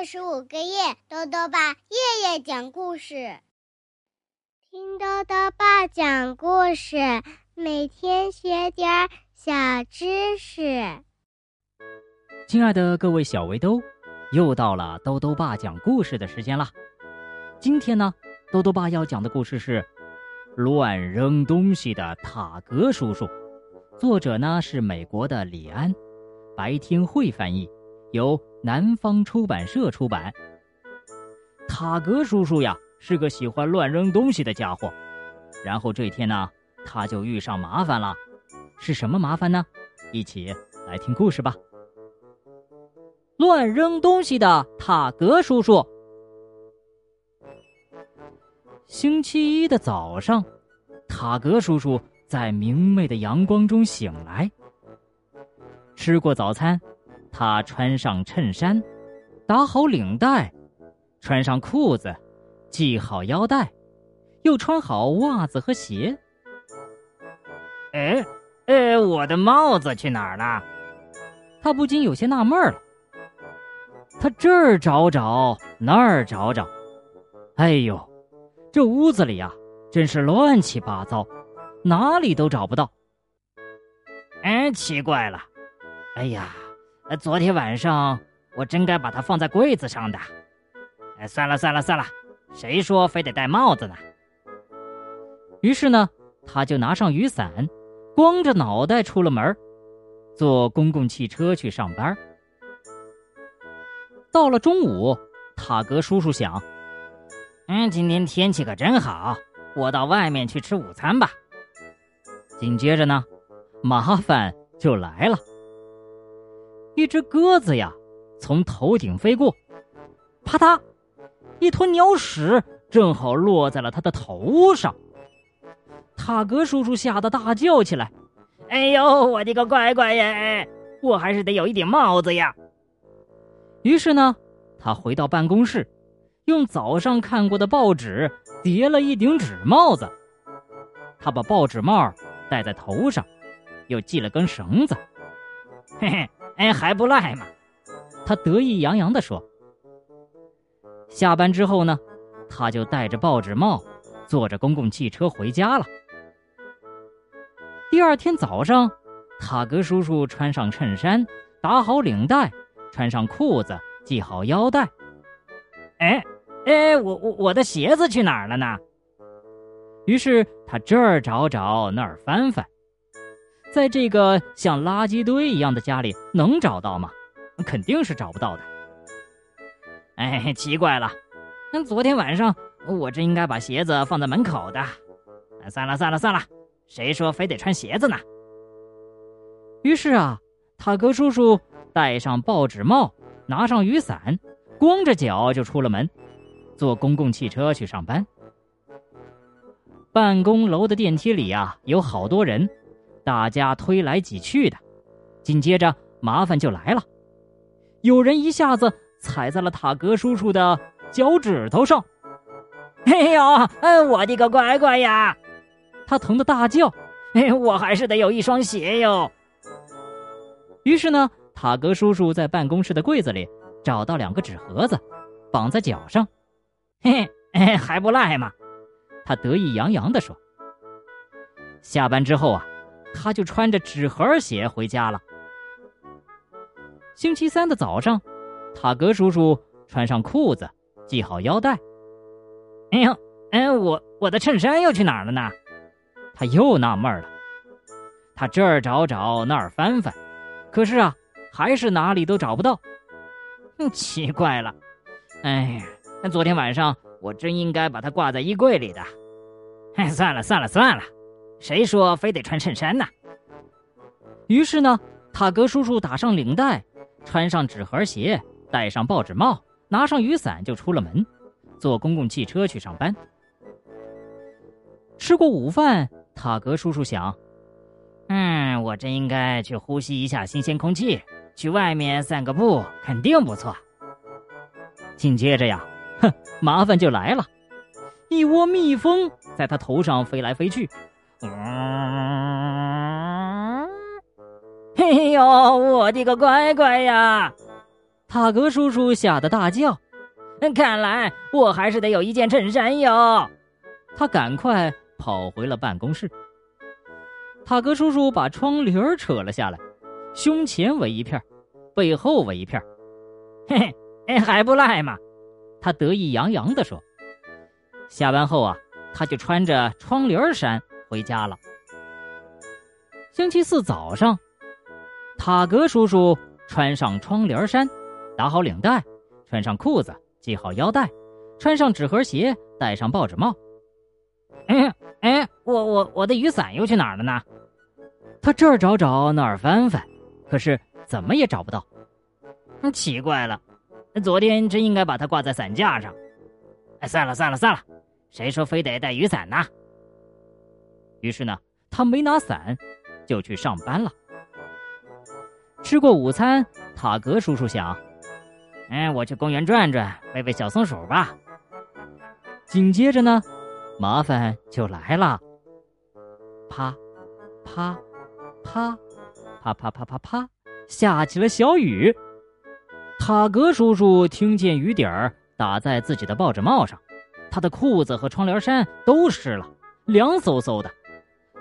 二十五个月，豆豆爸夜夜讲故事，听豆豆爸讲故事，每天学点小知识。亲爱的各位小围兜，又到了豆豆爸讲故事的时间了。今天呢，豆豆爸要讲的故事是《乱扔东西的塔格叔叔》，作者呢是美国的李安，白天慧翻译，由。南方出版社出版。塔格叔叔呀，是个喜欢乱扔东西的家伙。然后这天呢，他就遇上麻烦了。是什么麻烦呢？一起来听故事吧。乱扔东西的塔格叔叔。星期一的早上，塔格叔叔在明媚的阳光中醒来，吃过早餐。他穿上衬衫，打好领带，穿上裤子，系好腰带，又穿好袜子和鞋。哎，哎，我的帽子去哪儿了？他不禁有些纳闷了。他这儿找找，那儿找找，哎呦，这屋子里呀，真是乱七八糟，哪里都找不到。哎，奇怪了，哎呀！昨天晚上我真该把它放在柜子上的。哎，算了算了算了，谁说非得戴帽子呢？于是呢，他就拿上雨伞，光着脑袋出了门，坐公共汽车去上班。到了中午，塔格叔叔想：“嗯，今天天气可真好，我到外面去吃午餐吧。”紧接着呢，麻烦就来了。一只鸽子呀，从头顶飞过，啪嗒，一坨鸟屎正好落在了他的头上。塔格叔叔吓得大叫起来：“哎呦，我的个乖乖呀！我还是得有一顶帽子呀！”于是呢，他回到办公室，用早上看过的报纸叠了一顶纸帽子。他把报纸帽戴在头上，又系了根绳子，嘿嘿。哎，还不赖嘛！他得意洋洋地说。下班之后呢，他就戴着报纸帽，坐着公共汽车回家了。第二天早上，塔格叔叔穿上衬衫，打好领带，穿上裤子，系好腰带。哎，哎，我我我的鞋子去哪儿了呢？于是他这儿找找，那儿翻翻。在这个像垃圾堆一样的家里，能找到吗？肯定是找不到的。哎，奇怪了，昨天晚上我真应该把鞋子放在门口的。算了算了算了，谁说非得穿鞋子呢？于是啊，塔格叔叔戴上报纸帽，拿上雨伞，光着脚就出了门，坐公共汽车去上班。办公楼的电梯里啊，有好多人。大家推来挤去的，紧接着麻烦就来了。有人一下子踩在了塔格叔叔的脚趾头上，哎呦，哎，我的个乖乖呀！他疼得大叫：“哎，我还是得有一双鞋哟。”于是呢，塔格叔叔在办公室的柜子里找到两个纸盒子，绑在脚上，嘿嘿，还不赖嘛！他得意洋洋地说。下班之后啊。他就穿着纸盒鞋回家了。星期三的早上，塔格叔叔穿上裤子，系好腰带。哎呦，哎，我我的衬衫又去哪儿了呢？他又纳闷了。他这儿找找，那儿翻翻，可是啊，还是哪里都找不到。嗯，奇怪了。哎呀，昨天晚上我真应该把它挂在衣柜里的。哎，算了算了算了。谁说非得穿衬衫呢？于是呢，塔格叔叔打上领带，穿上纸盒鞋，戴上报纸帽，拿上雨伞就出了门，坐公共汽车去上班。吃过午饭，塔格叔叔想：“嗯，我真应该去呼吸一下新鲜空气，去外面散个步，肯定不错。”紧接着呀，哼，麻烦就来了，一窝蜜蜂在他头上飞来飞去。嗯，嘿呦，我的个乖乖呀！塔格叔叔吓得大叫：“看来我还是得有一件衬衫哟！”他赶快跑回了办公室。塔格叔叔把窗帘扯了下来，胸前围一片，背后围一片，嘿嘿，还不赖嘛！他得意洋洋地说。下班后啊，他就穿着窗帘衫回家了。星期四早上，塔格叔叔穿上窗帘衫，打好领带，穿上裤子，系好腰带，穿上纸盒鞋，戴上报纸帽。哎哎，我我我的雨伞又去哪儿了呢？他这儿找找那儿翻翻，可是怎么也找不到。奇怪了，昨天真应该把它挂在伞架上。哎，算了算了算了，谁说非得带雨伞呢？于是呢，他没拿伞。就去上班了。吃过午餐，塔格叔叔想：“哎，我去公园转转，喂喂小松鼠吧。”紧接着呢，麻烦就来了。啪，啪，啪，啪啪啪啪啪，下起了小雨。塔格叔叔听见雨点儿打在自己的报纸帽上，他的裤子和窗帘衫都湿了，凉飕飕的。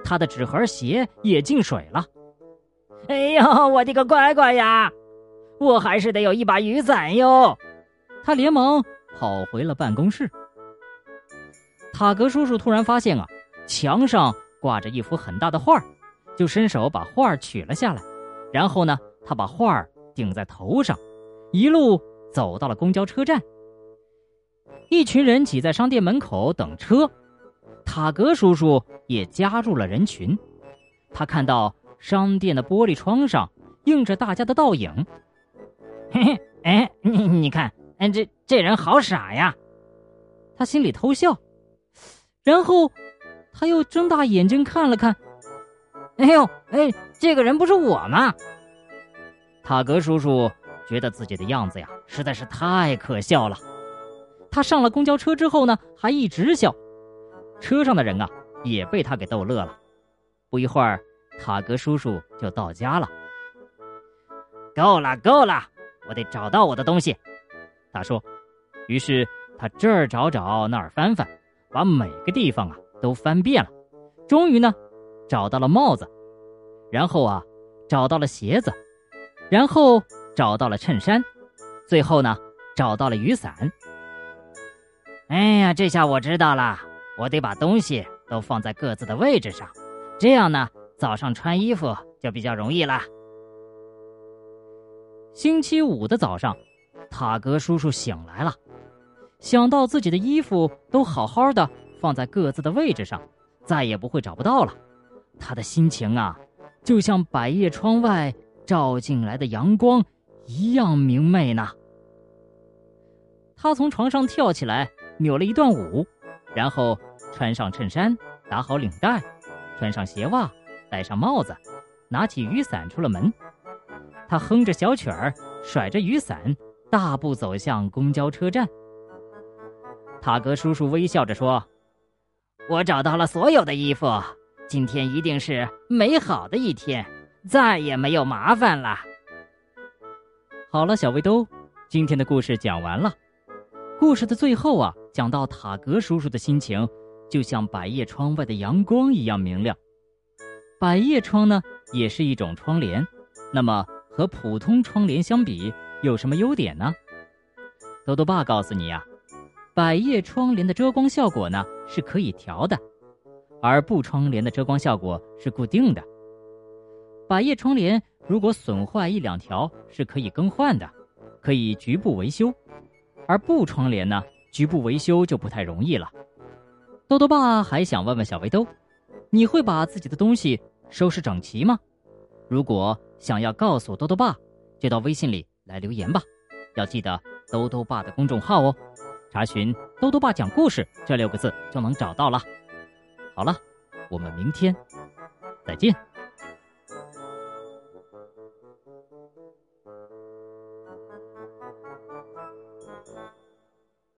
他的纸盒鞋也进水了，哎呦，我的个乖乖呀！我还是得有一把雨伞哟。他连忙跑回了办公室。塔格叔叔突然发现啊，墙上挂着一幅很大的画就伸手把画取了下来，然后呢，他把画顶在头上，一路走到了公交车站。一群人挤在商店门口等车。塔格叔叔也加入了人群，他看到商店的玻璃窗上映着大家的倒影。嘿嘿，哎，你你看，哎，这这人好傻呀！他心里偷笑，然后他又睁大眼睛看了看。哎呦，哎，这个人不是我吗？塔格叔叔觉得自己的样子呀实在是太可笑了。他上了公交车之后呢，还一直笑。车上的人啊，也被他给逗乐了。不一会儿，塔格叔叔就到家了。够了，够了，我得找到我的东西。他说。于是他这儿找找，那儿翻翻，把每个地方啊都翻遍了。终于呢，找到了帽子，然后啊，找到了鞋子，然后找到了衬衫，最后呢，找到了雨伞。哎呀，这下我知道了。我得把东西都放在各自的位置上，这样呢，早上穿衣服就比较容易了。星期五的早上，塔格叔叔醒来了，想到自己的衣服都好好的放在各自的位置上，再也不会找不到了，他的心情啊，就像百叶窗外照进来的阳光一样明媚呢。他从床上跳起来，扭了一段舞，然后。穿上衬衫，打好领带，穿上鞋袜，戴上帽子，拿起雨伞出了门。他哼着小曲儿，甩着雨伞，大步走向公交车站。塔格叔叔微笑着说：“我找到了所有的衣服，今天一定是美好的一天，再也没有麻烦了。”好了，小围兜，今天的故事讲完了。故事的最后啊，讲到塔格叔叔的心情。就像百叶窗外的阳光一样明亮。百叶窗呢，也是一种窗帘。那么和普通窗帘相比，有什么优点呢？豆豆爸告诉你呀，百叶窗帘的遮光效果呢是可以调的，而布窗帘的遮光效果是固定的。百叶窗帘如果损坏一两条是可以更换的，可以局部维修，而布窗帘呢，局部维修就不太容易了。豆豆爸还想问问小围兜，你会把自己的东西收拾整齐吗？如果想要告诉豆豆爸，就到微信里来留言吧。要记得豆豆爸的公众号哦，查询“豆豆爸讲故事”这六个字就能找到了。好了，我们明天再见。